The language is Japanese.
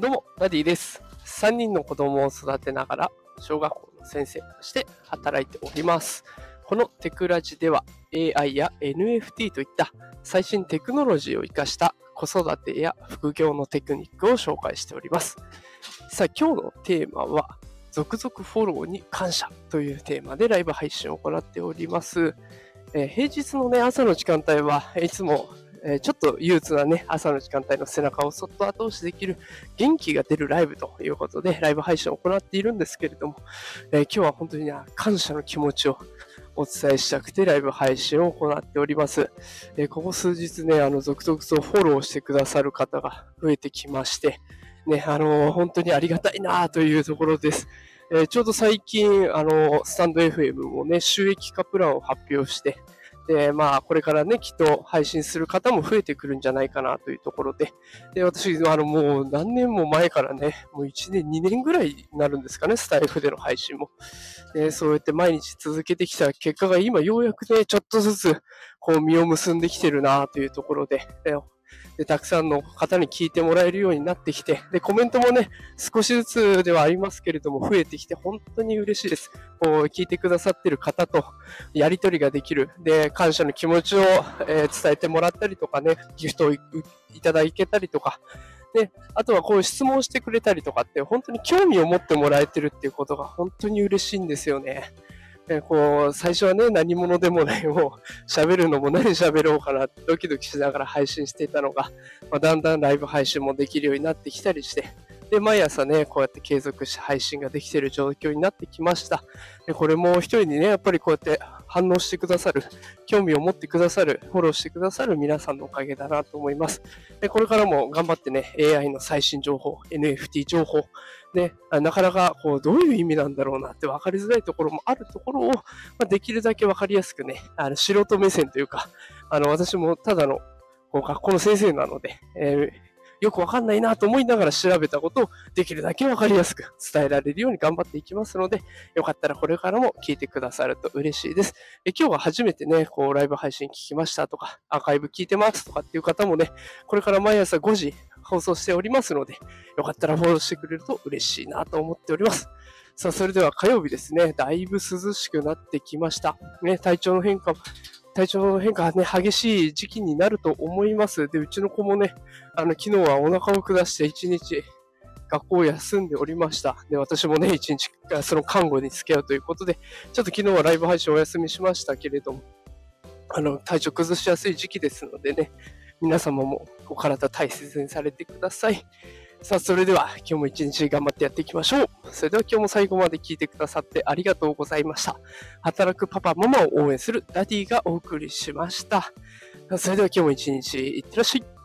どうも、ダディです。3人の子供を育てながら、小学校の先生として働いております。このテクラジでは、AI や NFT といった最新テクノロジーを活かした子育てや副業のテクニックを紹介しております。さあ、今日のテーマは、続々フォローに感謝というテーマでライブ配信を行っております。えー平日のね、朝の時間帯はいつもえちょっと憂鬱なね、朝の時間帯の背中をそっと後押しできる元気が出るライブということで、ライブ配信を行っているんですけれども、え今日は本当に、感謝の気持ちをお伝えしたくて、ライブ配信を行っております。えここ数日ね、あの、続々とフォローしてくださる方が増えてきまして、ね、あの本当にありがたいなというところです。えちょうど最近、あのスタンド FM もね、収益化プランを発表して、で、まあ、これからね、きっと配信する方も増えてくるんじゃないかなというところで、で、私、あの、もう何年も前からね、もう1年、2年ぐらいになるんですかね、スタイフでの配信も。で、そうやって毎日続けてきた結果が今ようやくね、ちょっとずつ、こう、実を結んできてるなというところで、で、たくさんの方に聞いてもらえるようになってきて、で、コメントもね、少しずつではありますけれども、増えてきて、本当に嬉しいです。こう、聞いてくださってる方と、やり取りができる。で、感謝の気持ちを、えー伝えてもらったりとかね、ギフトをいいただけたりとか、で、あとはこういう質問してくれたりとかって、本当に興味を持ってもらえてるっていうことが本当に嬉しいんですよね。こう、最初はね、何者でもない、もう、喋るのも何喋ろうかなってドキドキしながら配信していたのが、まあ、だんだんライブ配信もできるようになってきたりして、で、毎朝ね、こうやって継続して配信ができている状況になってきました。で、これも一人にね、やっぱりこうやって反応してくださる、興味を持ってくださる、フォローしてくださる皆さんのおかげだなと思います。で、これからも頑張ってね、AI の最新情報、NFT 情報、ね、あなかなかこうどういう意味なんだろうなって分かりづらいところもあるところを、まあ、できるだけ分かりやすくね、あの素人目線というか、あの私もただのこう学校の先生なので、えーよくわかんないなと思いながら調べたことをできるだけわかりやすく伝えられるように頑張っていきますので、よかったらこれからも聞いてくださると嬉しいです。え今日は初めてね、こうライブ配信聞きましたとか、アーカイブ聞いてますとかっていう方もね、これから毎朝5時放送しておりますので、よかったらフォローしてくれると嬉しいなと思っております。さあ、それでは火曜日ですね、だいぶ涼しくなってきました。ね、体調の変化体調の変化がね、激しい時期になると思います。で、うちの子もね、あの、昨日はお腹を下して一日、学校を休んでおりました。で、私もね、一日、その看護に付き合うということで、ちょっと昨日はライブ配信お休みしましたけれども、あの、体調崩しやすい時期ですのでね、皆様もお体大切にされてください。さあ、それでは今日も一日頑張ってやっていきましょう。それでは今日も最後まで聞いてくださってありがとうございました。働くパパ、ママを応援するダディがお送りしました。それでは今日も一日いってらっしゃい。